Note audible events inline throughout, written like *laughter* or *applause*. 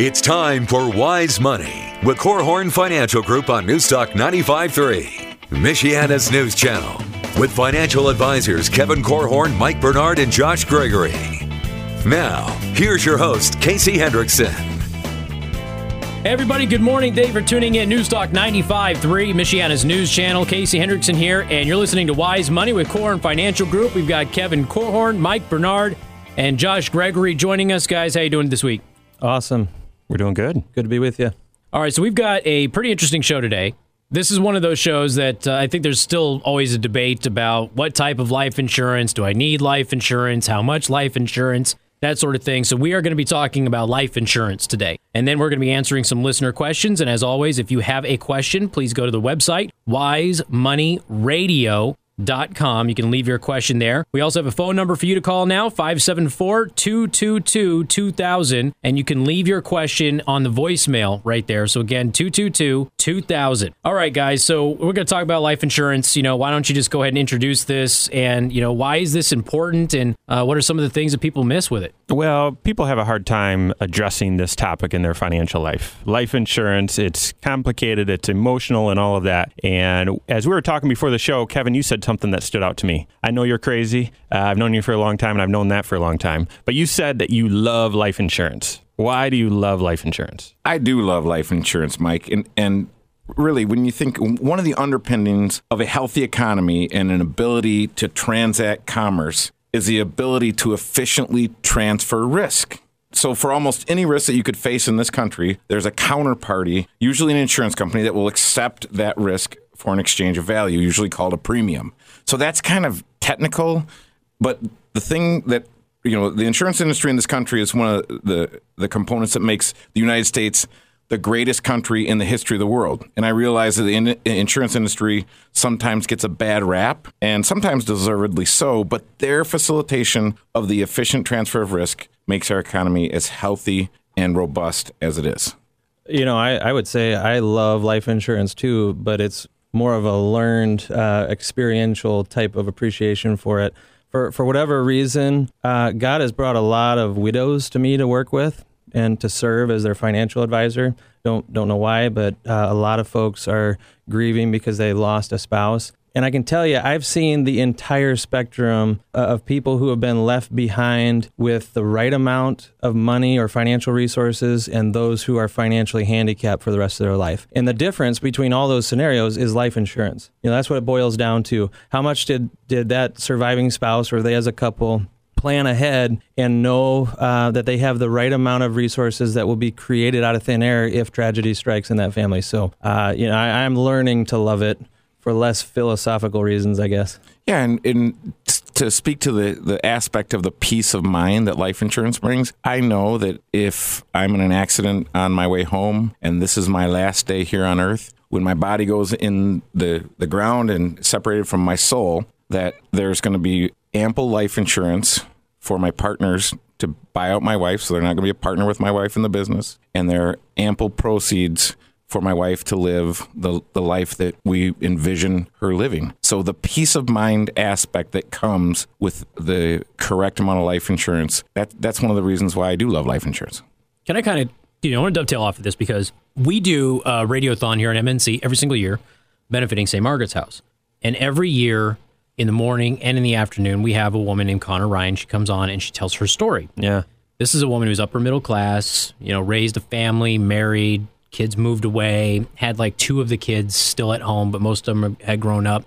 It's time for Wise Money with Korhorn Financial Group on Newstalk 95.3, Michiana's news channel, with financial advisors Kevin Korhorn, Mike Bernard, and Josh Gregory. Now, here's your host, Casey Hendrickson. Hey everybody, good morning. Thank you for tuning in. Newstalk 95.3, Michiana's news channel. Casey Hendrickson here, and you're listening to Wise Money with Korhorn Financial Group. We've got Kevin Korhorn, Mike Bernard, and Josh Gregory joining us. Guys, how you doing this week? Awesome. We're doing good. Good to be with you. All right, so we've got a pretty interesting show today. This is one of those shows that uh, I think there's still always a debate about what type of life insurance. Do I need life insurance? How much life insurance? That sort of thing. So, we are going to be talking about life insurance today. And then we're going to be answering some listener questions. And as always, if you have a question, please go to the website, wisemoneyradio.com com. You can leave your question there. We also have a phone number for you to call now, 574-222-2000, and you can leave your question on the voicemail right there. So again, 222-2000. All right, guys, so we're going to talk about life insurance. You know, why don't you just go ahead and introduce this and, you know, why is this important and uh, what are some of the things that people miss with it? Well, people have a hard time addressing this topic in their financial life. Life insurance, it's complicated, it's emotional and all of that. And as we were talking before the show, Kevin, you said something that stood out to me. I know you're crazy. Uh, I've known you for a long time, and I've known that for a long time. But you said that you love life insurance. Why do you love life insurance? I do love life insurance, Mike, and and really, when you think one of the underpinnings of a healthy economy and an ability to transact commerce is the ability to efficiently transfer risk. So, for almost any risk that you could face in this country, there's a counterparty, usually an insurance company, that will accept that risk for an exchange of value, usually called a premium. So that's kind of technical, but the thing that you know, the insurance industry in this country is one of the the components that makes the United States the greatest country in the history of the world. And I realize that the in- insurance industry sometimes gets a bad rap, and sometimes deservedly so, but their facilitation of the efficient transfer of risk makes our economy as healthy and robust as it is. You know, I, I would say I love life insurance too, but it's more of a learned, uh, experiential type of appreciation for it. For for whatever reason, uh, God has brought a lot of widows to me to work with and to serve as their financial advisor. Don't don't know why, but uh, a lot of folks are grieving because they lost a spouse, and I can tell you, I've seen the entire spectrum uh, of people who have been left behind with the right amount of money or financial resources and those who are financially handicapped for the rest of their life. And the difference between all those scenarios is life insurance. You know, that's what it boils down to. How much did, did that surviving spouse or they as a couple plan ahead and know uh, that they have the right amount of resources that will be created out of thin air if tragedy strikes in that family. So, uh, you know, I, I'm learning to love it for less philosophical reasons, I guess. Yeah, and, and to speak to the, the aspect of the peace of mind that life insurance brings, I know that if I'm in an accident on my way home and this is my last day here on earth, when my body goes in the, the ground and separated from my soul, that there's going to be ample life insurance for my partners to buy out my wife, so they're not going to be a partner with my wife in the business, and there are ample proceeds for my wife to live the, the life that we envision her living. So the peace of mind aspect that comes with the correct amount of life insurance, that, that's one of the reasons why I do love life insurance. Can I kind of, you know, I want to dovetail off of this because we do a radiothon here at MNC every single year benefiting St. Margaret's House. And every year in the morning and in the afternoon, we have a woman named Connor Ryan. She comes on and she tells her story. Yeah. This is a woman who's upper middle class, you know, raised a family, married, kids moved away, had like two of the kids still at home, but most of them had grown up.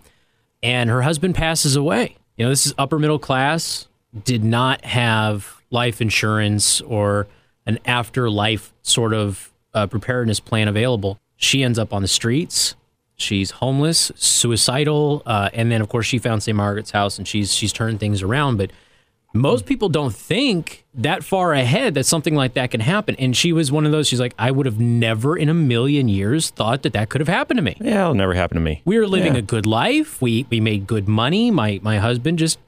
And her husband passes away. You know, this is upper middle class, did not have life insurance or an afterlife sort of uh, preparedness plan available. She ends up on the streets. She's homeless, suicidal, uh, and then of course she found St. Margaret's house and she's she's turned things around. But most people don't think that far ahead that something like that can happen. And she was one of those. She's like, I would have never in a million years thought that that could have happened to me. Yeah, it'll never happen to me. We were living Yeah. a good life. We we made good money. My my husband just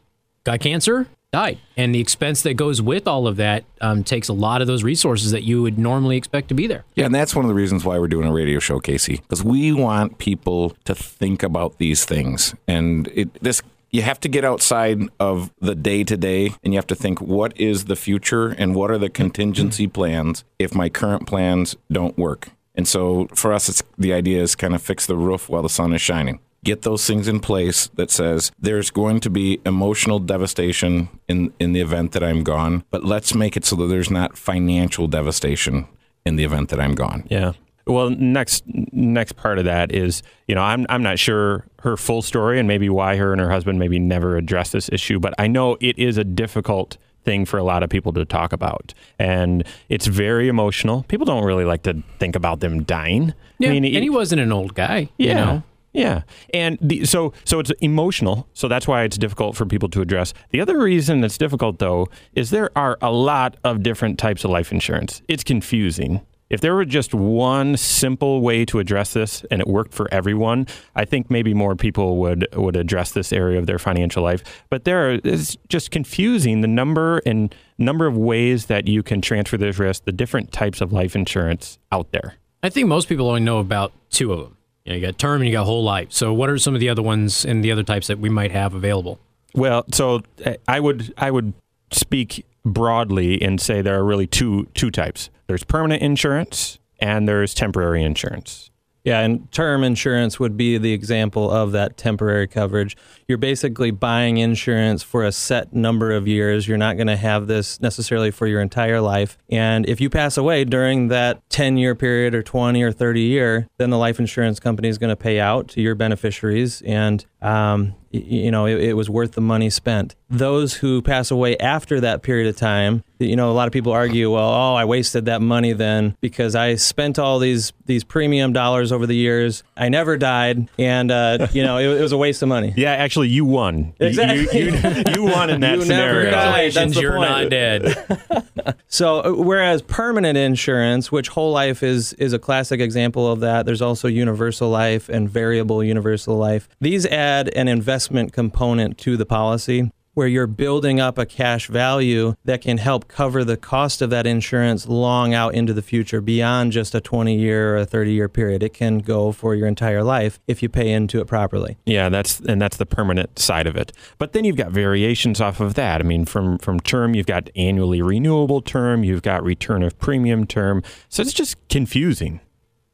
got cancer, died, and the expense that goes with all of that um, takes a lot of those resources that you would normally expect to be there. Yeah, and that's one of the reasons why we're doing a radio show, Casey, because we want people to think about these things. And it, this you have to get outside of the day to day and you have to think what is the future and what are the contingency plans if my current plans don't work. And so for us, the idea is kind of fix the roof while the sun is shining. Get those things in place that says there's going to be emotional devastation in, in the event that I'm gone, but let's make it so that there's not financial devastation in the event that I'm gone. Yeah. Well, next next part of that is, you know, I'm I'm not sure her full story and maybe why her and her husband maybe never addressed this issue, but I know it is a difficult thing for a lot of people to talk about. And it's very emotional. People don't really like to think about them dying. Yeah, I mean, and it- he wasn't an old guy. yeah. You know? Yeah. And the, so so it's emotional, so that's why it's difficult for people to address. The other reason it's difficult though is there are a lot of different types of life insurance. It's confusing. If there were just one simple way to address this and it worked for everyone, I think maybe more people would would address this area of their financial life. But there are, it's just confusing the number and number of ways that you can transfer this risk, the different types of life insurance out there. I think most people only know about two of them. You, know, you got term and you got whole life. So, what are some of the other ones and the other types that we might have available? Well, so uh, I would I would speak broadly and say there are really two two types. There's permanent insurance and there's temporary insurance. Yeah, and term insurance would be the example of that temporary coverage. You're basically buying insurance for a set number of years. You're not going to have this necessarily for your entire life. And if you pass away during that 10 year period or 20 or 30 year, then the life insurance company is going to pay out to your beneficiaries. And, um, you know, it, it was worth the money spent. Those who pass away after that period of time, you know, a lot of people argue, well, oh, I wasted that money then because I spent all these these premium dollars over the years. I never died, and uh, you know, it, it was a waste of money. Yeah, actually, you won. You- Exactly. You, you, you won in *laughs* that You never scenario. died. That's Congratulations, the you're point. not dead. *laughs* So, uh, whereas permanent insurance, which whole life is is a classic example of that, there's also universal life and variable universal life. These add an investment component to the policy where you're building up a cash value that can help cover the cost of that insurance long out into the future beyond just a 20 year or a 30 year period. It can go for your entire life if you pay into it properly. Yeah, that's and that's the permanent side of it. But then you've got variations off of that. I mean, from from term, you've got annually renewable term, you've got return of premium term. So it's just confusing.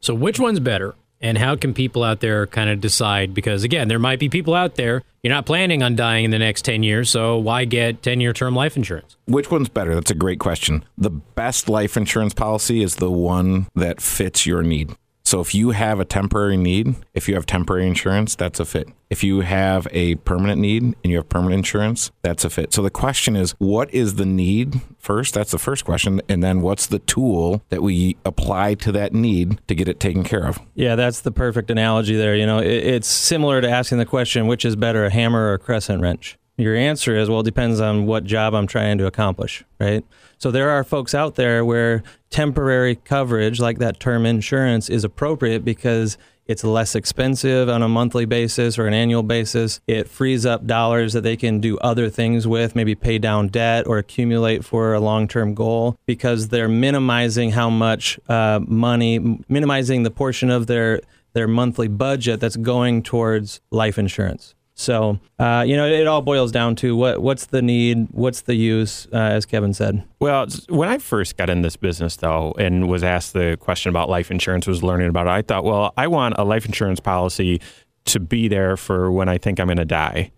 So, which one's better? And how can people out there kind of decide? Because again, there might be people out there, you're not planning on dying in the next 10 years, so why get 10 year term life insurance? Which one's better? That's a great question. The best life insurance policy is the one that fits your need. So if you have a temporary need, if you have temporary insurance, that's a fit. If you have a permanent need and you have permanent insurance, that's a fit. So the question is, what is the need first? That's the first question. And then what's the tool that we apply to that need to get it taken care of? Yeah, that's the perfect analogy there. You know, it's similar to asking the question, which is better, a hammer or a crescent wrench? Your answer is, well, it depends on what job I'm trying to accomplish, right? So there are folks out there where temporary coverage, like that term insurance, is appropriate because it's less expensive on a monthly basis or an annual basis. It frees up dollars that they can do other things with, maybe pay down debt or accumulate for a long term goal because they're minimizing how much uh, money, minimizing the portion of their, their monthly budget that's going towards life insurance. So, uh, you know, it all boils down to what what's the need, what's the use, uh, as Kevin said. Well, when I first got in this business, though, and was asked the question about life insurance, was learning about it, I thought, well, I want a life insurance policy to be there for when I think I'm going to die.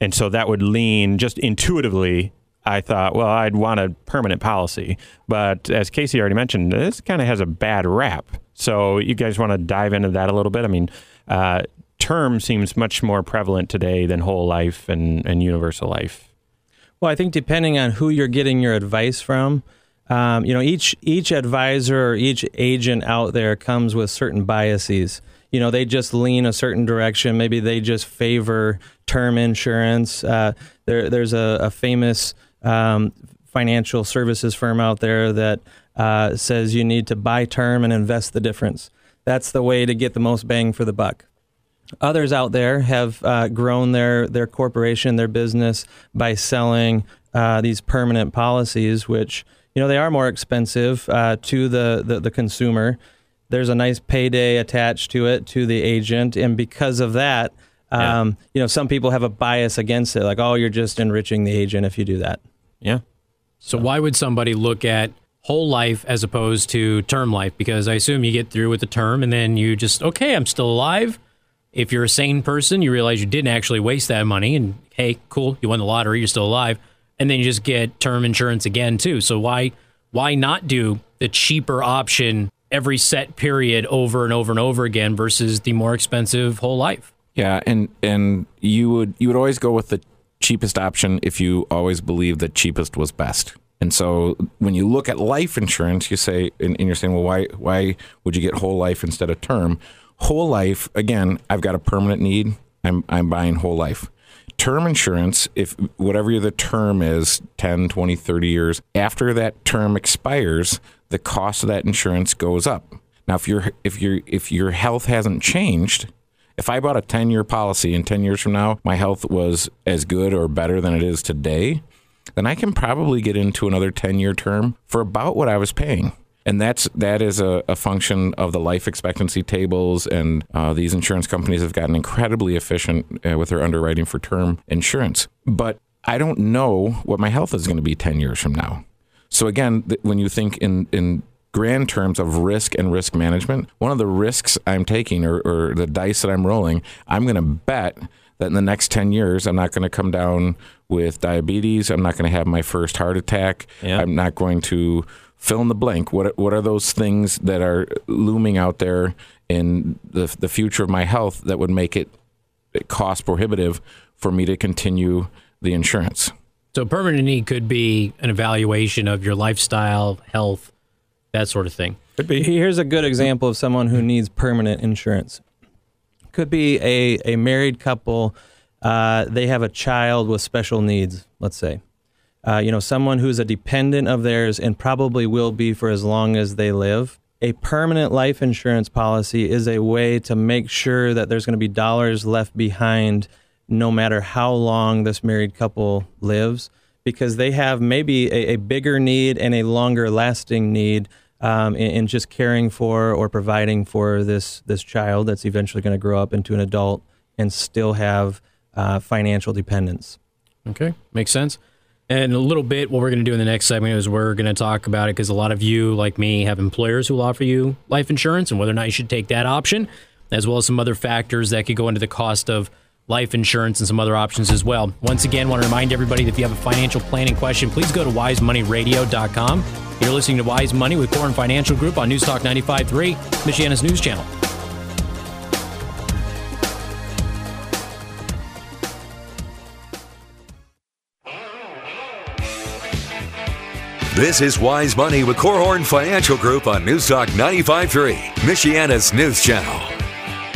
And so that would lean just intuitively. I thought, well, I'd want a permanent policy. But as Casey already mentioned, this kind of has a bad rap. So you guys want to dive into that a little bit? I mean, uh, term seems much more prevalent today than whole life and, and universal life. Well, I think depending on who you're getting your advice from, um, you know, each each advisor or each agent out there comes with certain biases. You know, they just lean a certain direction. Maybe they just favor term insurance. Uh, there, there's a, a famous um, financial services firm out there that uh, says you need to buy term and invest the difference. That's the way to get the most bang for the buck. Others out there have uh, grown their their corporation, their business by selling uh, these permanent policies, which you know they are more expensive uh, to the, the the consumer. There's a nice payday attached to it to the agent, and because of that, Um, You know, some people have a bias against it, like, oh, you're just enriching the agent if you do that. Yeah. So why would somebody look at whole life as opposed to term life? Because I assume you get through with the term and then you just okay, I'm still alive. If you're a sane person, you realize you didn't actually waste that money, and hey, cool, you won the lottery, you're still alive, and then you just get term insurance again too. So why why not do the cheaper option every set period over and over and over again versus the more expensive whole life? Yeah, and and you would you would always go with the cheapest option if you always believe that cheapest was best. And so when you look at life insurance, you say, and, and you're saying, well, why why would you get whole life instead of term? Whole life, again, I've got a permanent need. I'm I'm buying whole life. Term insurance, if whatever the term is, 10, 20, 30 years, after that term expires, the cost of that insurance goes up. Now, if your if your if your health hasn't changed, if I bought a 10 year policy and 10 years from now my health was as good or better than it is today, then I can probably get into another 10 year term for about what I was paying. And that's that is a, a function of the life expectancy tables, and uh, these insurance companies have gotten incredibly efficient uh, with their underwriting for term insurance. But I don't know what my health is going to be ten years from now. So again, th- when you think in in grand terms of risk and risk management, one of the risks I'm taking or, or the dice that I'm rolling, I'm going to bet that in the next 10 years, I'm not going to come down with diabetes. I'm not going to have my first heart attack. Yeah. I'm not going to fill in the blank. What, what are those things that are looming out there in the, the future of my health that would make it cost prohibitive for me to continue the insurance? So permanent need could be an evaluation of your lifestyle, health, that sort of thing. Could be. Here's a good example of someone who needs permanent insurance. Could be a, a married couple. Uh, they have a child with special needs, let's say. Uh, you know, someone who's a dependent of theirs and probably will be for as long as they live. A permanent life insurance policy is a way to make sure that there's going to be dollars left behind no matter how long this married couple lives because they have maybe a, a bigger need and a longer lasting need um, in, in just caring for or providing for this this child that's eventually going to grow up into an adult and still have uh, financial dependence. Okay, makes sense. And a little bit, what we're going to do in the next segment is we're going to talk about it because a lot of you, like me, have employers who will offer you life insurance and whether or not you should take that option, as well as some other factors that could go into the cost of life insurance and some other options as well. Once again, want to remind everybody that if you have a financial planning question, please go to wisemoneyradio.com. You're listening to Wise Money with Korhorn Financial Group on News Talk 95.3, Michiana's news channel. This is Wise Money with Korhorn Financial Group on News Talk 95.3, Michiana's news channel.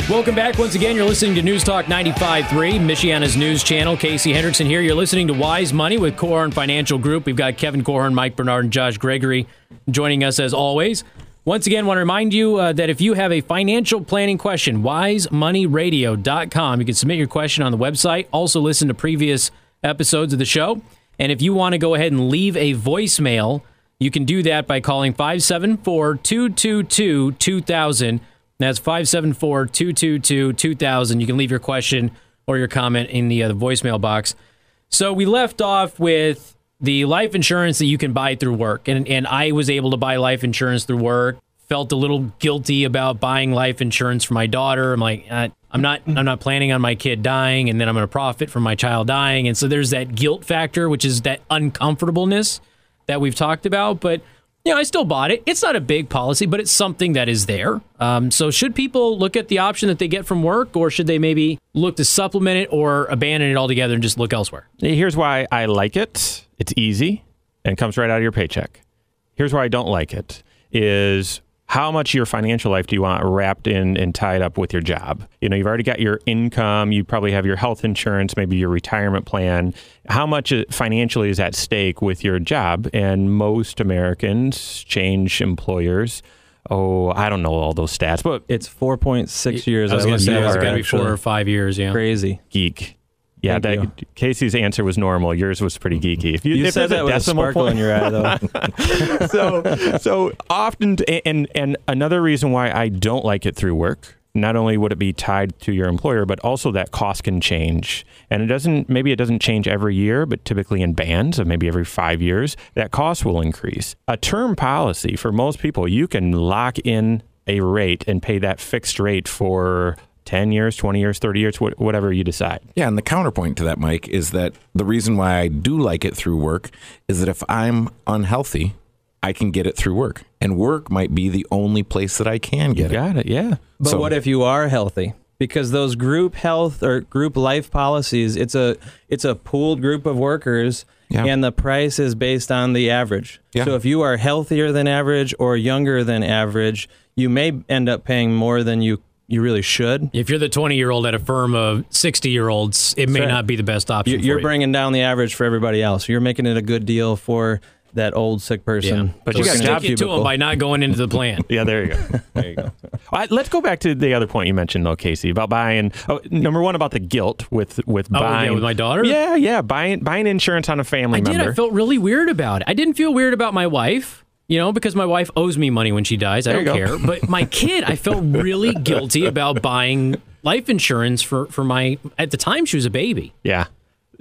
Welcome back. Once again, you're listening to News Talk 95.3, Michiana's news channel. Casey Hendrickson here. You're listening to Wise Money with Korhorn Financial Group. We've got Kevin Korhorn, Mike Bernard, and Josh Gregory joining us as always. Once again, want to remind you uh, that if you have a financial planning question, wisemoneyradio.com. You can submit your question on the website. Also, listen to previous episodes of the show. And if you want to go ahead and leave a voicemail, you can do that by calling 574 222 2000. That's 574 222 2000. You can leave your question or your comment in the, uh, the voicemail box. So we left off with the life insurance that you can buy through work. And, and I was able to buy life insurance through work. Felt a little guilty about buying life insurance for my daughter. I'm like, uh, I'm not I'm not planning on my kid dying and then I'm going to profit from my child dying. And so there's that guilt factor, which is that uncomfortableness that we've talked about. But you know, I still bought it. It's not a big policy, but it's something that is there. Um, so, should people look at the option that they get from work, or should they maybe look to supplement it or abandon it altogether and just look elsewhere? Here's why I like it. It's easy and comes right out of your paycheck. Here's why I don't like it is how much of your financial life do you want wrapped in and tied up with your job? You know, you've already got your income, you probably have your health insurance, maybe your retirement plan. How much uh, financially is at stake with your job? And most Americans change employers. Oh, I don't know all those stats, but It's 4.6 years. I was going to say it's going to be four or five years. Yeah. Crazy. geek. Yeah, Thank that, Casey's answer was normal. Yours was pretty mm-hmm. geeky. If You if said that with a sparkle point- in your eye, though. *laughs* so so often and and another reason why I don't like it through work not only would it be tied to your employer, but also that cost can change. And it doesn't, maybe it doesn't change every year, but typically in bands of maybe every five years, that cost will increase. A term policy for most people, you can lock in a rate and pay that fixed rate for 10 years, 20 years, 30 years, whatever you decide. Yeah, and the counterpoint to that, Mike, is that the reason why I do like it through work is that if I'm unhealthy, I can get it through work. And work might be the only place that I can get you got it. yeah. But So- what if you are healthy? Because those group health or group life policies, it's a it's a pooled group of workers Yeah. and the price is based on the average. Yeah. So if you are healthier than average or younger than average, you may end up paying more than you you really should. If you're the 20 year old at a firm of 60 year olds, it may right. not be the best option. You- for You're you. bringing down the average for everybody else. You're making it a good deal for that old sick person. Yeah. But you who's got in a Stick it to them by not going into the plan. *laughs* Yeah, there you go. There you go. All right, let's go back to the other point you mentioned, though, Casey, about buying. Oh, number one, about the guilt with with Oh, yeah, buying with my daughter? Yeah, yeah, buying buying insurance on a family I did. I felt really weird about it. I didn't feel weird about my wife, you know, because my wife owes me money when she dies. I There don't care. But my kid, I felt *laughs* really guilty about buying life insurance for, for my, at the time, she was a baby. yeah.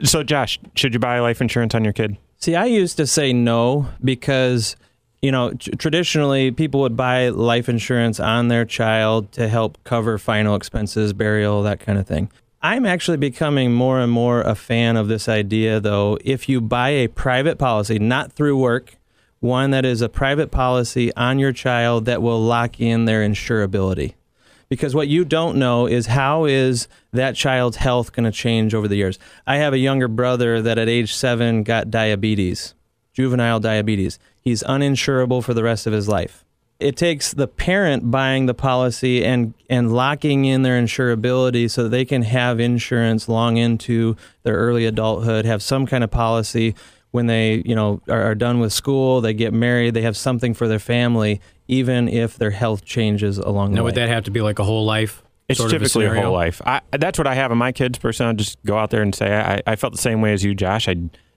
So, Josh, should you buy life insurance on your kid? See, I used to say no because, you know, tr- traditionally people would buy life insurance on their child to help cover final expenses, burial, that kind of thing. I'm actually becoming more and more a fan of this idea, though. If you buy a private policy, not through work, one that is a private policy on your child that will lock in their insurability because what you don't know is how is that child's health going to change over the years. I have a younger brother that at age 7 got diabetes, juvenile diabetes. He's uninsurable for the rest of his life. It takes the parent buying the policy and and locking in their insurability so they can have insurance long into their early adulthood, have some kind of policy when they, you know, are, are done with school, they get married, they have something for their family even if their health changes along the way. Now, would that have to be like a whole life? It's sort typically of a, a, whole life. I, that's what I have in my kids. Personally, I'll just go out there and say I, I felt the same way as you, Josh. I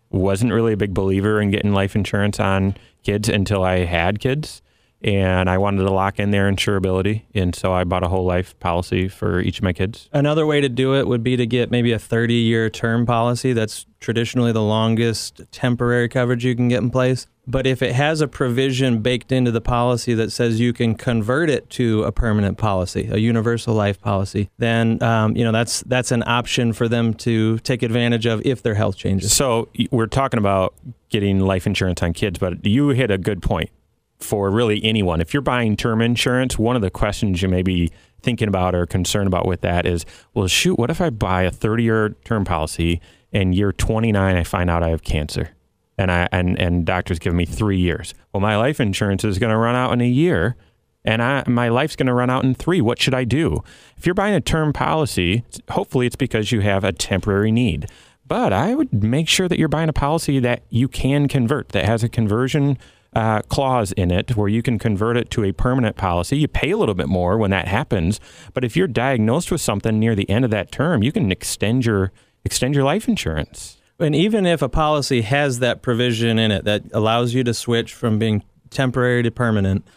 wasn't really a big believer in getting life insurance on kids until I had kids, and I wanted to lock in their insurability, and so I bought a whole life policy for each of my kids. Another way to do it would be to get maybe a 30 year term policy. That's traditionally the longest temporary coverage you can get in place. But if it has a provision baked into the policy that says you can convert it to a permanent policy, a universal life policy, then um, you know that's that's an option for them to take advantage of if their health changes. So we're talking about getting life insurance on kids, but you hit a good point for really anyone. If you're buying term insurance, one of the questions you may be thinking about or concerned about with that is, well, shoot, what if I buy a 30 year term policy and year 29 I find out I have cancer? And I and, and doctors give me three years. Well, my life insurance is going to run out in a year, and I, my life's going to run out in three. What should I do? If you're buying a term policy, hopefully it's because you have a temporary need. But I would make sure that you're buying a policy that you can convert, that has a conversion uh, clause in it where you can convert it to a permanent policy. You pay a little bit more when that happens, but if you're diagnosed with something near the end of that term, you can extend your extend your life insurance. And even if a policy has that provision in it that allows you to switch from being temporary to permanent,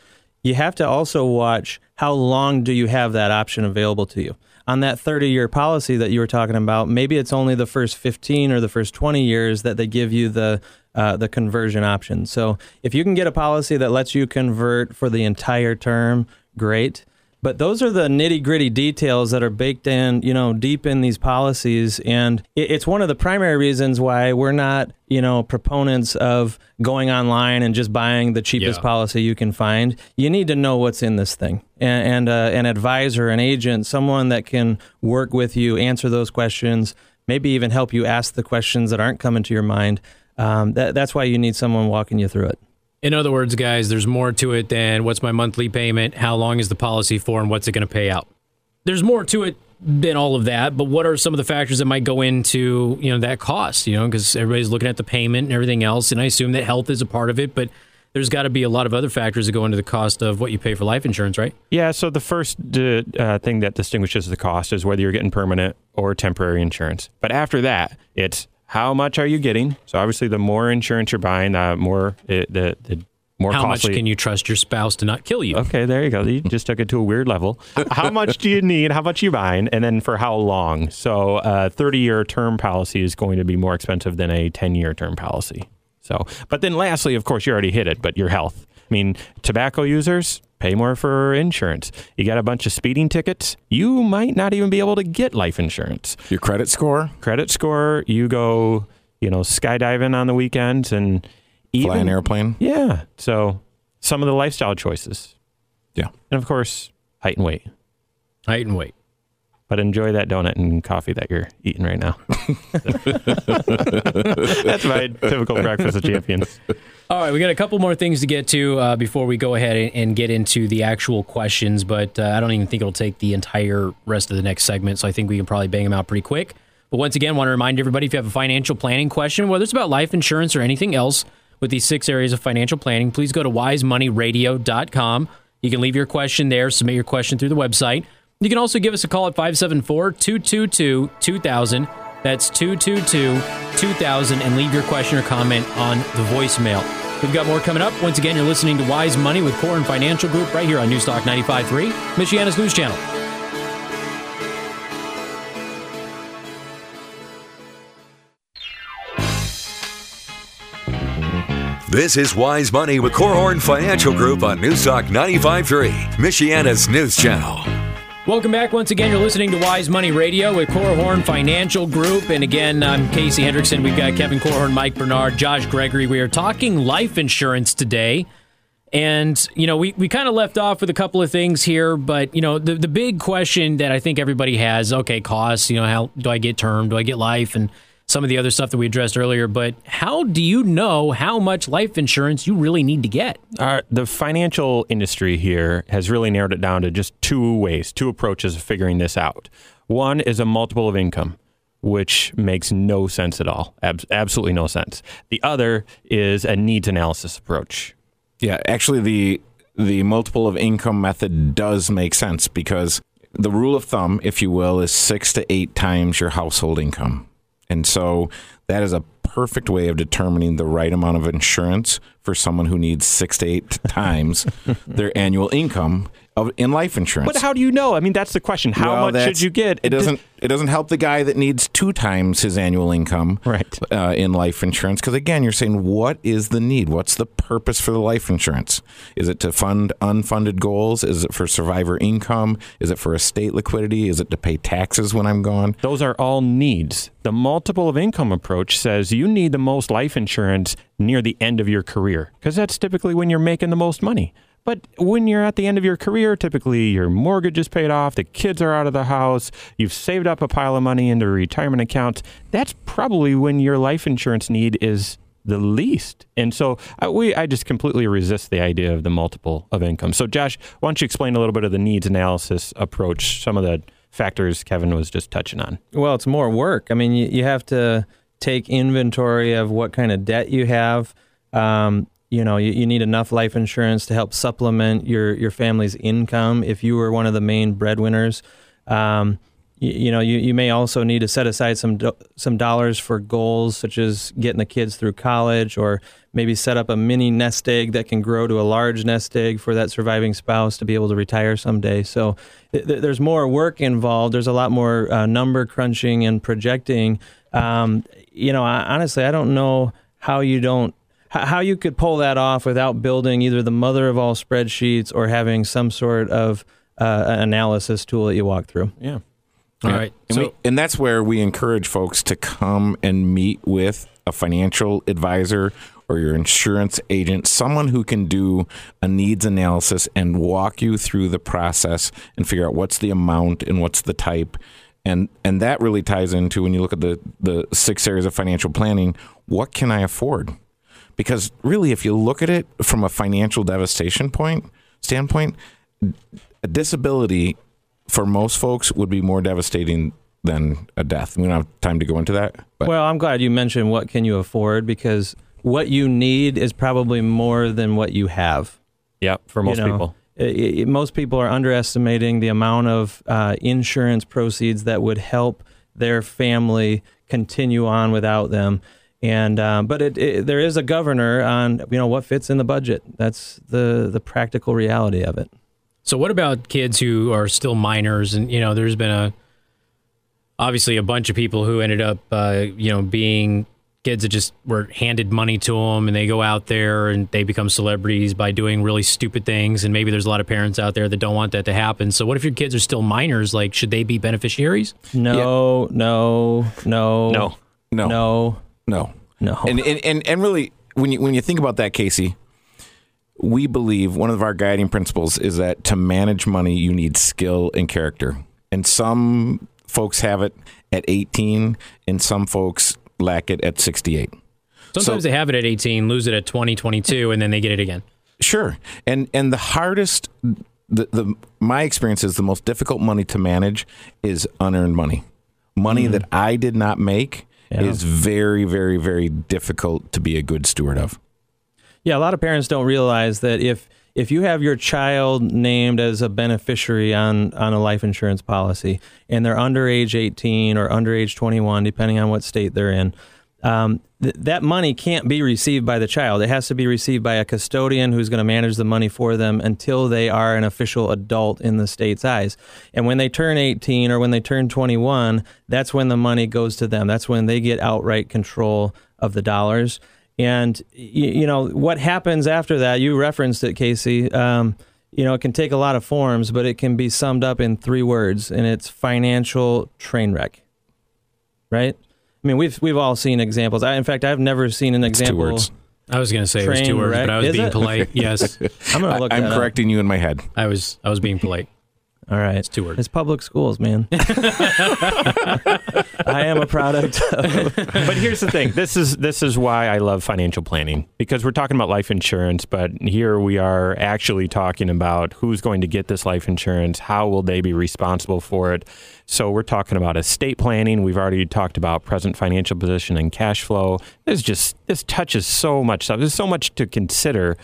you have to also watch how long do you have that option available to you. On that 30 year policy that you were talking about, maybe it's only the first 15 or the first 20 years that they give you the uh, the conversion option. So if you can get a policy that lets you convert for the entire term, great. But those are the nitty gritty details that are baked in, you know, deep in these policies. And it's one of the primary reasons why we're not, you know, proponents of going online and just buying the cheapest Yeah. policy you can find. You need to know what's in this thing. And, and uh, an advisor, an agent, someone that can work with you, answer those questions, maybe even help you ask the questions that aren't coming to your mind. Um, that, that's why you need someone walking you through it. In other words, guys, there's more to it than what's my monthly payment, how long is the policy for, and what's it going to pay out. There's more to it than all of that, but what are some of the factors that might go into you know that cost? You know, because everybody's looking at the payment and everything else, and I assume that health is a part of it, but there's got to be a lot of other factors that go into the cost of what you pay for life insurance, right? Yeah, so the first uh, uh, thing that distinguishes the cost is whether you're getting permanent or temporary insurance. But after that, it's how much are you getting? So obviously, the more insurance you're buying, the more it, the the more How costly. much can you trust your spouse to not kill you? Okay, there you go. You just took it to a weird level. How much do you need? How much are you buying? And then for how long? So, uh, a 30 year term policy is going to be more expensive than a 10 year term policy. So, but then lastly, of course, you already hit it, but your health. I mean, tobacco users pay more for insurance. You got a bunch of speeding tickets, you might not even be able to get life insurance. Your credit score, Credit score, you go, you know, skydiving on the weekends and even, fly an airplane. Yeah. So, some of the lifestyle choices. Yeah. And of course, height and weight. Height and weight. But enjoy that donut and coffee that you're eating right now. *laughs* That's my typical breakfast of champions. All right, we got a couple more things to get to uh, before we go ahead and, and get into the actual questions, but uh, I don't even think it'll take the entire rest of the next segment, so I think we can probably bang them out pretty quick. But once again, want to remind everybody if you have a financial planning question, whether it's about life insurance or anything else with these six areas of financial planning, please go to wisemoneyradio.com. You can leave your question there, submit your question through the website. You can also give us a call at 574 222 2000. That's 222 2000 and leave your question or comment on the voicemail. We've got more coming up. Once again, you're listening to Wise Money with Korhorn Financial Group right here on Newstalk 95.3, Michiana's news channel. This is Wise Money with Korhorn Financial Group on Newstalk 95.3, Michiana's news channel. Welcome back. Once again, you're listening to Wise Money Radio with Korhorn Financial Group. And again, I'm Casey Hendrickson. We've got Kevin Korhorn, Mike Bernard, Josh Gregory. We are talking life insurance today. And, you know, we, we kind of left off with a couple of things here, but, you know, the, the big question that I think everybody has okay, costs, you know, how do I get term? Do I get life? And some of the other stuff that we addressed earlier. But how do you know how much life insurance you really need to get? Uh, the financial industry here has really narrowed it down to just two ways, two approaches of figuring this out. One is a multiple of income, which makes no sense at all. Ab- absolutely no sense. The other is a needs analysis approach. Yeah, actually, the the multiple of income method does make sense because the rule of thumb, if you will, is six to eight times your household income, and so that is a perfect way of determining the right amount of insurance for someone who needs six to eight *laughs* times their annual income of in life insurance. But how do you know? I mean, that's the question. How Well, much should you get? It doesn't. It doesn't help the guy that needs two times his annual income, Right. uh, in life insurance. Because again, you're saying what is the need? What's the purpose for the life insurance? Is it to fund unfunded goals? Is it for survivor income? Is it for estate liquidity? Is it to pay taxes when I'm gone? Those are all needs. The multiple of income approach says you need the most life insurance near the end of your career because that's typically when you're making the most money. But when you're at the end of your career, typically your mortgage is paid off, the kids are out of the house, you've saved up a pile of money into a retirement accounts. That's probably when your life insurance need is the least. And so I, we, I just completely resist the idea of the multiple of income. So, Josh, why don't you explain a little bit of the needs analysis approach, some of the factors Kevin was just touching on? Well, it's more work. I mean, you, you have to take inventory of what kind of debt you have. Um, you know, you, you need enough life insurance to help supplement your, your family's income if you were one of the main breadwinners. Um, you, you know, you, you may also need to set aside some do- some dollars for goals such as getting the kids through college, or maybe set up a mini nest egg that can grow to a large nest egg for that surviving spouse to be able to retire someday. So th- th- there's more work involved. There's a lot more uh, number crunching and projecting. Um, you know, I, honestly, I don't know how you don't how you could pull that off without building either the mother of all spreadsheets or having some sort of uh, analysis tool that you walk through. Yeah. All right. And, So, we, and that's where we encourage folks to come and meet with a financial advisor or your insurance agent, someone who can do a needs analysis and walk you through the process and figure out what's the amount and what's the type. And and that really ties into when you look at the, the six areas of financial planning, what can I afford? Because really if you look at it from a financial devastation point standpoint, a disability for most folks would be more devastating than a death. We don't have time to go into that. But Well, I'm glad you mentioned what can you afford because what you need is probably more than what you have. Yep. For most You know, people. i- i- most people are underestimating the amount of uh, insurance proceeds that would help their family continue on without them. And um, but it, it, there is a governor on you know what fits in the budget. That's the the practical reality of it. So what about kids who are still minors? And you know, there's been a obviously a bunch of people who ended up uh, you know being kids that just were handed money to them and they go out there and they become celebrities by doing really stupid things and maybe there's a lot of parents out there that don't want that to happen so what if your kids are still minors like should they be beneficiaries No, no, no, No. No, no, no, no. And, and and and really, when you when you think about that, Casey, we believe one of our guiding principles is that to manage money, you need skill and character. And some folks have it at 18, and some folks lack it at 68. sometimes So- they have it at 18 lose it at 20 22 and then they get it again Sure, and and the hardest, the the my experience is the most difficult money to manage is unearned money, money mm-hmm. that I did not make. Yeah. Is very, very, very difficult to be a good steward of. Yeah, a lot of parents don't realize that if if you have your child named as a beneficiary on on a life insurance policy and they're under age 18 or under age 21 depending on what state they're in um, th- that money can't be received by the child. It has to be received by a custodian who's going to manage the money for them until they are an official adult in the state's eyes. And when they turn 18 or when they turn 21, that's when the money goes to them. That's when they get outright control of the dollars. And you, you know what happens after that? You referenced it, Casey. Um, you know it can take a lot of forms, but it can be summed up in three words, and it's financial train wreck. Right? I mean, we've we've all seen examples. I, in fact, I've never seen an It's two example. words. i was going to say it was two words wreck. but i was Is being it? polite yes *laughs* I'm gonna I, look. I'm that up. correcting you in my head. i was i was being polite All right, It's two words. It's public schools, man. *laughs* I am a product. Of, but here's the thing. This is this is why I love financial planning because we're talking about life insurance, but here we are actually talking about who's going to get this life insurance, how will they be responsible for it. So we're talking about estate planning. We've already talked about present financial position and cash flow. There's just this touches so much stuff. There's so much to consider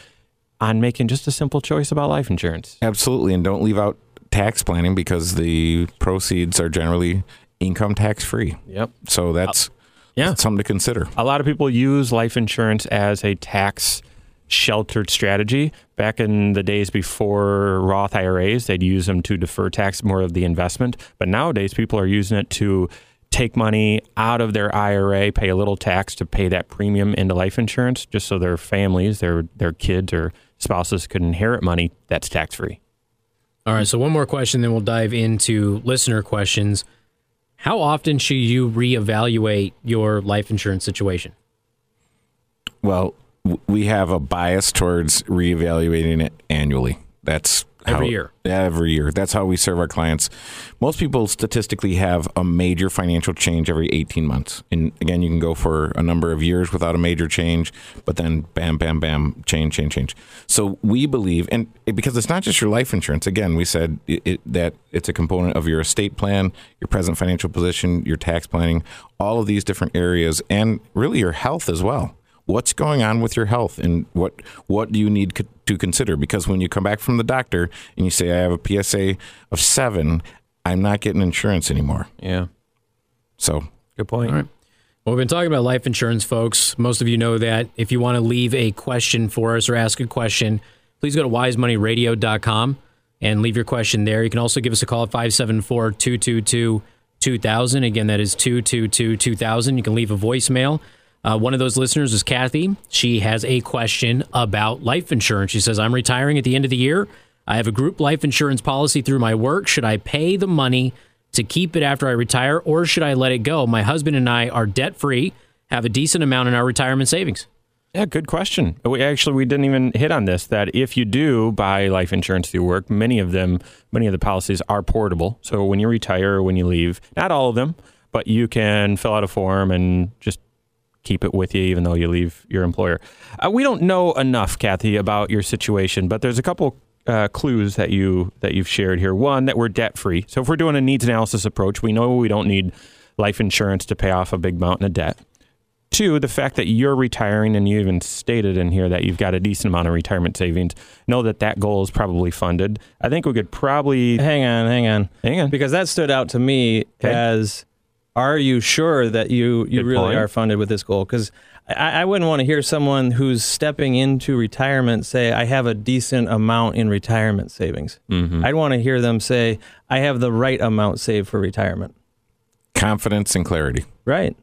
on making just a simple choice about life insurance. Absolutely, and don't leave out tax planning because the proceeds are generally income tax free. Yep. So that's Yeah. that's something to consider. A lot of people use life insurance as a tax sheltered strategy. Back in the days before Roth IRAs, they'd use them to defer tax more of the investment. But nowadays, people are using it to take money out of their IRA, pay a little tax to pay that premium into life insurance, just so their families, their their kids or spouses could inherit money that's tax free. All right, so one more question, then we'll dive into listener questions. How often should you reevaluate your life insurance situation? Well, we have a bias towards reevaluating it annually. That's Every how- year. Every year. That's how we serve our clients. Most people statistically have a major financial change every 18 months. And again, you can go for a number of years without a major change, but then bam, bam, bam, change, change, change. So we believe, and because it's not just your life insurance, again, we said it, it, that it's a component of your estate plan, your present financial position, your tax planning, all of these different areas, and really your health as well what's going on with your health and what what do you need co- to consider because when you come back from the doctor and you say I have a PSA of 7 I'm not getting insurance anymore Yeah. so Good point. All right. Well, we've been talking about life insurance, folks. Most of you know that. If you want to leave a question for us or ask a question, please go to wisemoneyradio.com and leave your question there. You can also give us a call at 574 222 2000. Again, that is 222 2000. You can leave a voicemail. Uh, one of those listeners is Kathy. She has a question about life insurance. She says, I'm retiring at the end of the year. I have a group life insurance policy through my work. Should I pay the money to keep it after I retire, or should I let it go? My husband and I are debt free, have a decent amount in our retirement savings. Yeah, good question. We actually we didn't even hit on this that if you do buy life insurance through work, many of them, many of the policies are portable. So when you retire or when you leave, not all of them, but you can fill out a form and just keep it with you even though you leave your employer. Uh, we don't know enough, Kathy, about your situation, but there's a couple uh, clues that you that you've shared here. One, that we're debt free. So if we're doing a needs analysis approach, we know we don't need life insurance to pay off a big mountain of debt. Two, the fact that you're retiring and you even stated in here that you've got a decent amount of retirement savings. Know that that goal is probably funded. I think we could probably hang on, hang on, hang on. because that stood out to me Okay. as are you sure that you you Good really point. are funded with this goal? Because I, I wouldn't want to hear someone who's stepping into retirement say, "I have a decent amount in retirement savings." Mm-hmm. I'd want to hear them say, "I have the right amount saved for retirement." Confidence and clarity. Right.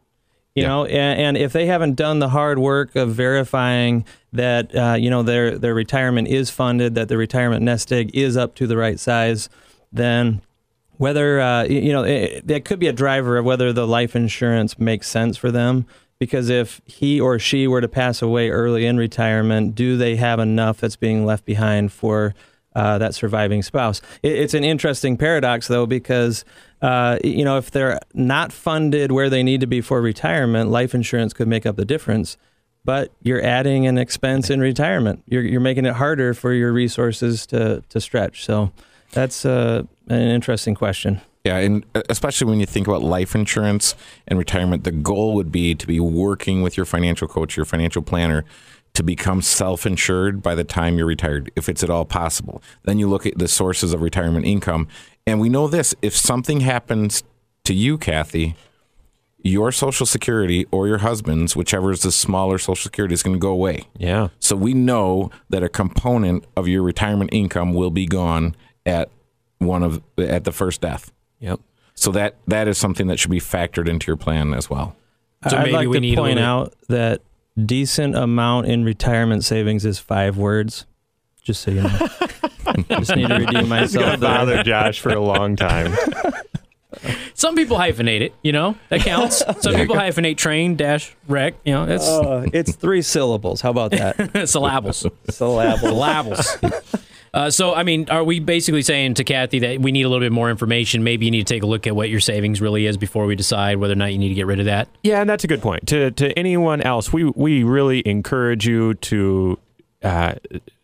You Yeah. know, and, and if they haven't done the hard work of verifying that uh, you know their their retirement is funded, that the retirement nest egg is up to the right size, then whether uh, you know it, that could be a driver of whether the life insurance makes sense for them. Because if he or she were to pass away early in retirement, do they have enough that's being left behind for uh, that surviving spouse? It, it's an interesting paradox, though, because uh, you know if they're not funded where they need to be for retirement, life insurance could make up the difference. But you're adding an expense in retirement. You're, you're making it harder for your resources to to stretch. So that's uh, an interesting question. Yeah, and uh, especially when you think about life insurance and retirement, the goal would be to be working with your financial coach, your financial planner, to become self insured by the time you're retired, if it's at all possible. Then you look at the sources of retirement income. And we know this if something happens to you, Kathy, your Social Security or your husband's, whichever is the smaller Social Security, is going to go away. Yeah. So we know that a component of your retirement income will be gone at one of at the first death. Yep. So that that is something that should be factored into your plan as well. So I'd maybe like we to need point little- out that decent amount in retirement savings is five words. Just so you know. *laughs* Just need to redeem myself. there. Bother Josh for a long time. *laughs* Some people hyphenate it, you know, that counts. *laughs* Some people hyphenate train dash wreck, you know, that's Uh, it's three syllables. How about that? syllables. Syllable. Syllables. Uh, so, I mean, are we basically saying to Kathy that we need a little bit more information? Maybe you need to take a look at what your savings really is before we decide whether or not you need to get rid of that? Yeah, and that's a good point. To to anyone else, we we really encourage you to uh,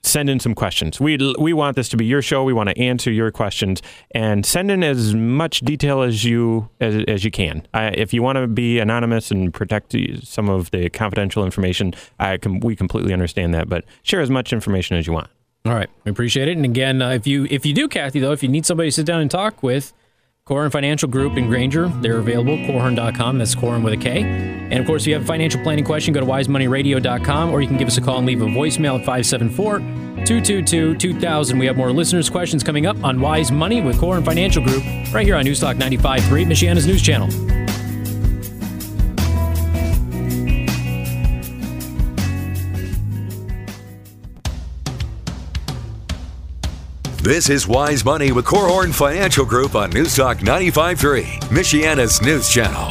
send in some questions. We we want this to be your show. We want to answer your questions and send in as much detail as you as, as you can. If you want to be anonymous and protect some of the confidential information, I can, we completely understand that. But share as much information as you want. All right, we appreciate it. And again, uh, if you if you do, Kathy, though, if you need somebody to sit down and talk with, Korhorn Financial Group in Granger, they're available. Korhorn.com. That's Korhorn with a K. And of course, if you have a financial planning question, go to wisemoneyradio.com or you can give us a call and leave a voicemail at 574 222 2000. We have more listeners' questions coming up on Wise Money with Korhorn Financial Group right here on Newstalk 95.3, Michiana's news channel. This is Wise Money with Korhorn Financial Group on News Talk 95.3, Michiana's news channel.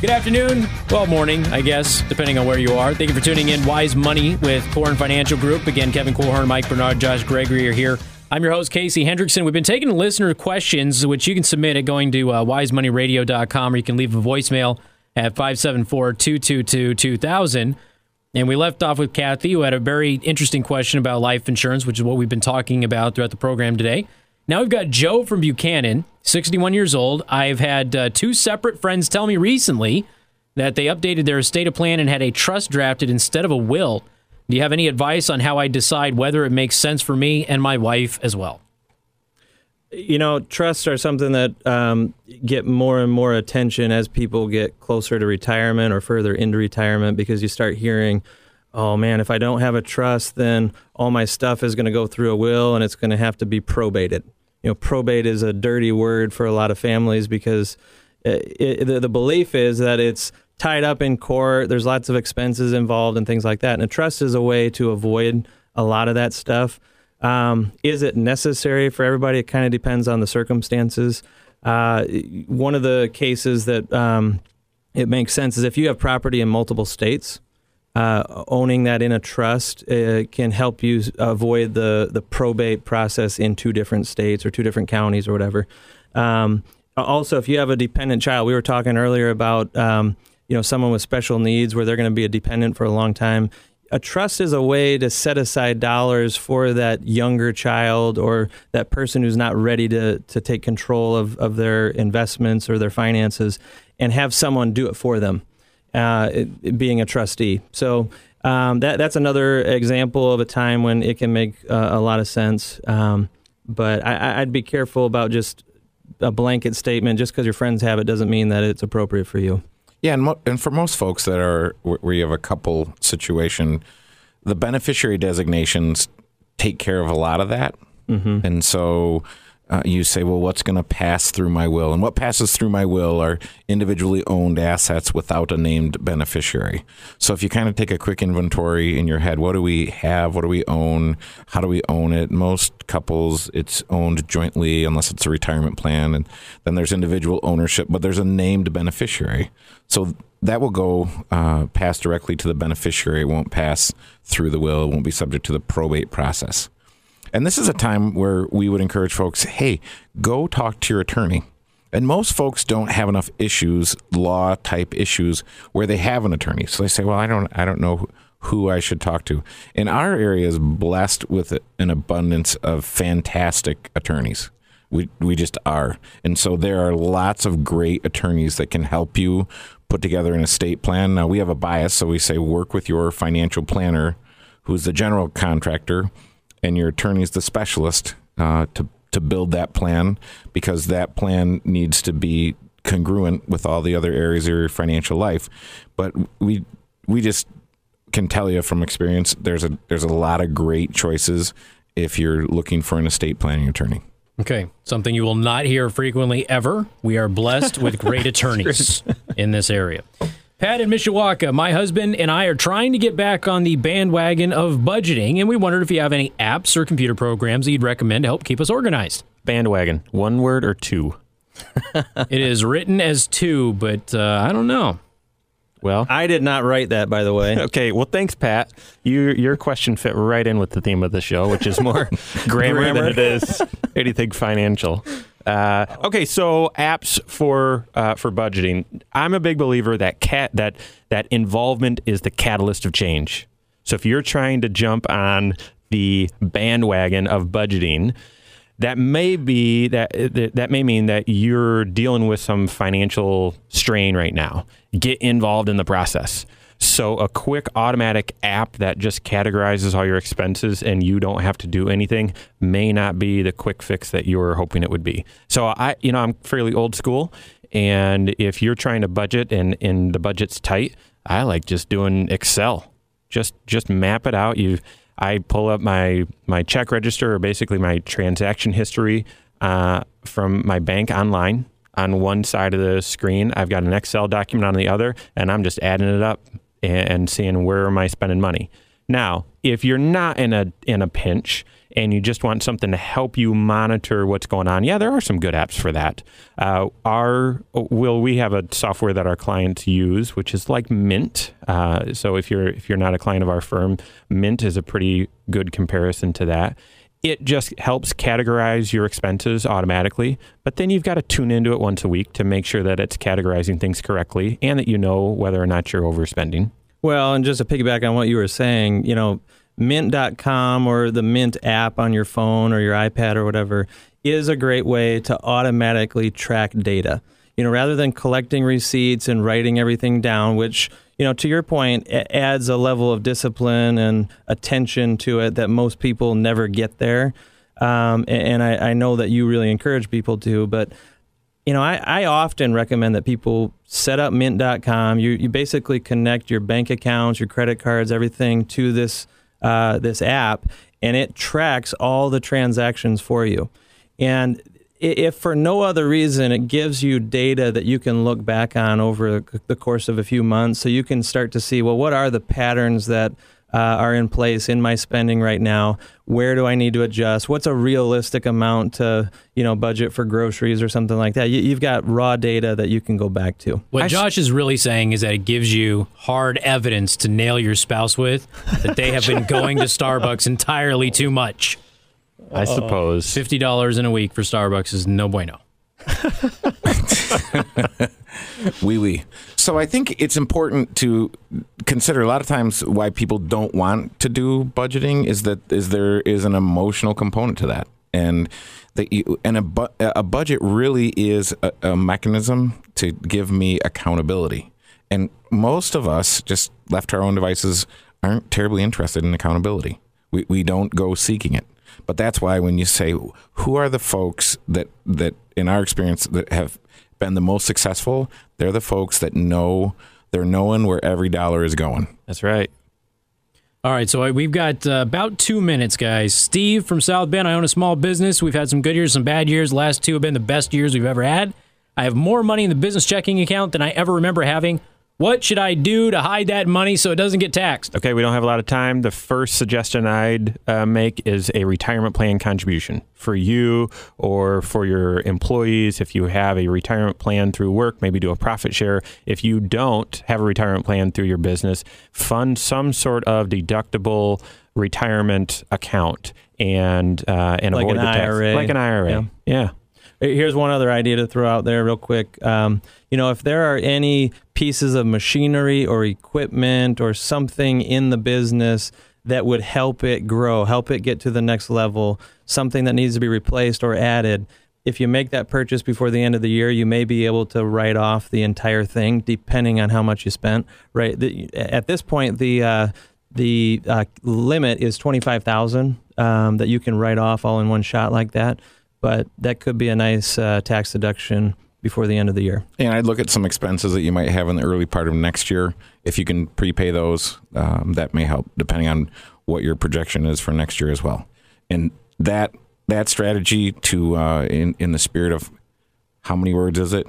Good afternoon. Well, morning, I guess, depending on where you are. Thank you for tuning in. Wise Money with Korhorn Financial Group. Again, Kevin Korhorn, Mike Bernard, Josh Gregory are here. I'm your host, Casey Hendrickson. We've been taking listener questions, which you can submit at going to uh, wisemoneyradio.com or you can leave a voicemail at 574 222 2000. And we left off with Kathy, who had a very interesting question about life insurance, which is what we've been talking about throughout the program today. Now we've got Joe from Buchanan, 61 years old. I've had uh, two separate friends tell me recently that they updated their estate plan and had a trust drafted instead of a will. Do you have any advice on how I decide whether it makes sense for me and my wife as well? You know, trusts are something that um, get more and more attention as people get closer to retirement or further into retirement because you start hearing, oh man, if I don't have a trust, then all my stuff is going to go through a will and it's going to have to be probated. You know, probate is a dirty word for a lot of families because it, it, the, the belief is that it's tied up in court, there's lots of expenses involved and things like that. And a trust is a way to avoid a lot of that stuff. Um, is it necessary for everybody? It kind of depends on the circumstances. Uh, one of the cases that um, it makes sense is if you have property in multiple states, uh, owning that in a trust uh, can help you avoid the the probate process in two different states or two different counties or whatever. Um, also, if you have a dependent child, we were talking earlier about um, you know someone with special needs where they're going to be a dependent for a long time a trust is a way to set aside dollars for that younger child or that person who's not ready to, to take control of, of their investments or their finances and have someone do it for them, uh, it- it being a trustee. So um, that, that's another example of a time when it can make uh, a lot of sense. Um, but I, I'd be careful about just a blanket statement. Just because your friends have it doesn't mean that it's appropriate for you. Yeah, and, mo- and for most folks that are where you have a couple situation, the beneficiary designations take care of a lot of that. Mm-hmm. And so uh, you say, well, what's going to pass through my will? And what passes through my will are individually owned assets without a named beneficiary. So if you kind of take a quick inventory in your head, what do we have? What do we own? How do we own it? Most couples, it's owned jointly unless it's a retirement plan. And then there's individual ownership, but there's a named beneficiary. So that will go uh, pass directly to the beneficiary. It won't pass through the will. It won't be subject to the probate process. And this is a time where we would encourage folks hey, go talk to your attorney. And most folks don't have enough issues, law type issues, where they have an attorney. So they say, well, I don't, I don't know who I should talk to. And our area is blessed with an abundance of fantastic attorneys. We, we just are. And so there are lots of great attorneys that can help you put together an estate plan. Now, we have a bias, so we say work with your financial planner, who's the general contractor and your attorney is the specialist uh, to to build that plan because that plan needs to be congruent with all the other areas of your financial life. But we we just can tell you from experience there's a there's a lot of great choices if you're looking for an estate planning attorney. Okay, something you will not hear frequently ever. We are blessed with great *laughs* attorneys in this area. Pat in Mishawaka, my husband and I are trying to get back on the bandwagon of budgeting, and we wondered if you have any apps or computer programs that you'd recommend to help keep us organized. Bandwagon, one word or two? *laughs* it is written as two, but uh, I don't know. Well, I did not write that, by the way. *laughs* okay. Well, thanks, Pat. You, your question fit right in with the theme of the show, which is more grammar, *laughs* grammar than it is anything financial. Uh, okay, so apps for uh, for budgeting. I'm a big believer that cat that that involvement is the catalyst of change. So if you're trying to jump on the bandwagon of budgeting, that may be that that may mean that you're dealing with some financial strain right now. Get involved in the process. So, a quick automatic app that just categorizes all your expenses and you don't have to do anything may not be the quick fix that you were hoping it would be. So, I, you know, I'm fairly old school. And if you're trying to budget and, and the budget's tight, I like just doing Excel. Just just map it out. You, I pull up my my check register or basically my transaction history uh, from my bank online on one side of the screen. I've got an Excel document on the other, and I'm just adding it up and seeing where am I spending money. Now, if you're not in a in a pinch and you just want something to help you monitor what's going on, yeah, there are some good apps for that. Uh, our will we have a software that our clients use, which is like Mint. Uh, so if you're if you're not a client of our firm, Mint is a pretty good comparison to that it just helps categorize your expenses automatically. But then you've got to tune into it once a week to make sure that it's categorizing things correctly and that you know whether or not you're overspending. Well, and just to piggyback on what you were saying, you know, mint.com or the Mint app on your phone or your iPad or whatever is a great way to automatically track data. You know, rather than collecting receipts and writing everything down, which you know, to your point, it adds a level of discipline and attention to it that most people never get there. Um, and I, I, know that you really encourage people to, but you know, I, I often recommend that people set up mint.com. You, you basically connect your bank accounts, your credit cards, everything to this, uh, this app, and it tracks all the transactions for you. And if for no other reason, it gives you data that you can look back on over the course of a few months. So you can start to see, well, what are the patterns that uh, are in place in my spending right now? Where do I need to adjust? What's a realistic amount to, you know, budget for groceries or something like that? You, have got raw data that you can go back to. What Josh is really saying is that it gives you hard evidence to nail your spouse with that they have been going to Starbucks *laughs* entirely too much. I suppose. $50 in a week for Starbucks is no bueno. Wee *laughs* oui, wee. Oui. So I think it's important to consider a lot of times why people don't want to do budgeting is that is there is an emotional component to that, and that you, and a, bu- a budget really is a, a mechanism to give me accountability. And most of us, just left to our own devices, aren't terribly interested in accountability. We we don't go seeking it. But that's why when you say who are the folks that that in our experience that have been the most successful, they're the folks that know they're knowing where every dollar is going. That's right. All right, so we've got uh, about two minutes, guys. Steve from South Bend. I own a small business. We've had some good years, some bad years. The last two have been the best years we've ever had. I have more money in the business checking account than I ever remember having. What should I do to hide that money so it doesn't get taxed? Okay, we don't have a lot of time. The first suggestion I'd uh, make is a retirement plan contribution for you or for your employees. If you have a retirement plan through work, maybe do a profit share. If you don't have a retirement plan through your business, fund some sort of deductible retirement account and uh, and Like avoid an the tax. IRA. like an IRA. Yeah. yeah. Here's one other idea to throw out there, real quick. Um, you know, if there are any pieces of machinery or equipment or something in the business that would help it grow, help it get to the next level, something that needs to be replaced or added, if you make that purchase before the end of the year, you may be able to write off the entire thing, depending on how much you spent. Right the, at this point, the uh, the uh, limit is twenty five thousand um, that you can write off all in one shot like that. But that could be a nice uh, tax deduction before the end of the year. And I'd look at some expenses that you might have in the early part of next year. If you can prepay those, um, that may help, depending on what your projection is for next year as well. And that that strategy to uh, in in the spirit of how many words is it?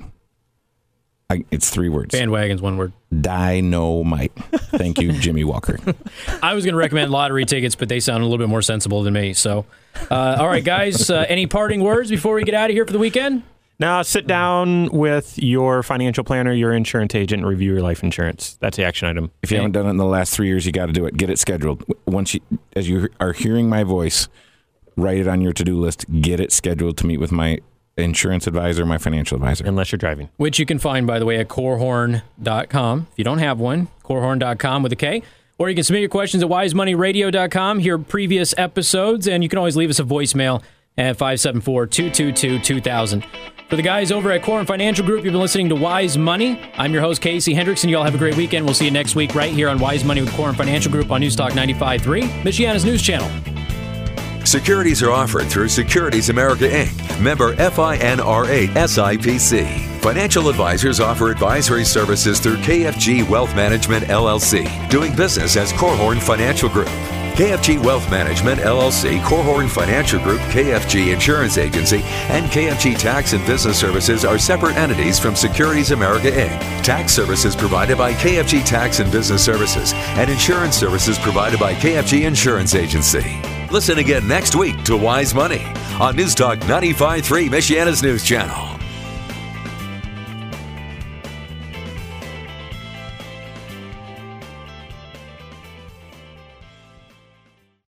I, it's three words. Bandwagon's one word. Dynamite. Thank you, Jimmie Walker. *laughs* I was going to recommend lottery tickets, but they sound a little bit more sensible than me. So, uh, all right, guys, uh, any parting words before we get out of here for the weekend? Now sit down with your financial planner, your insurance agent, and review your life insurance. That's the action item. If you haven't done it in the last three years, you got to do it. Get it scheduled. Once you, as you are hearing my voice, write it on your to do list. Get it scheduled to meet with my insurance advisor, my financial advisor. Unless you're driving. Which you can find, by the way, at korhorn.com. If you don't have one, korhorn.com with a K. Or you can submit your questions at wisemoneyradio.com, hear previous episodes, and you can always leave us a voicemail at 574 222 2000. For the guys over at Korhorn Financial Group, you've been listening to Wise Money. I'm your host, Casey Hendrickson. You all have a great weekend. We'll see you next week right here on Wise Money with Korhorn Financial Group on Newstalk 95.3, Michiana's news channel. Securities are offered through Securities America Inc., member FINRA SIPC. Financial advisors offer advisory services through KFG Wealth Management LLC, doing business as Korhorn Financial Group. KFG Wealth Management LLC, Korhorn Financial Group, KFG Insurance Agency, and KFG Tax and Business Services are separate entities from Securities America Inc. Tax services provided by KFG Tax and Business Services, and insurance services provided by KFG Insurance Agency. Listen again next week to Wise Money on News Talk 95.3 Michiana's News Channel.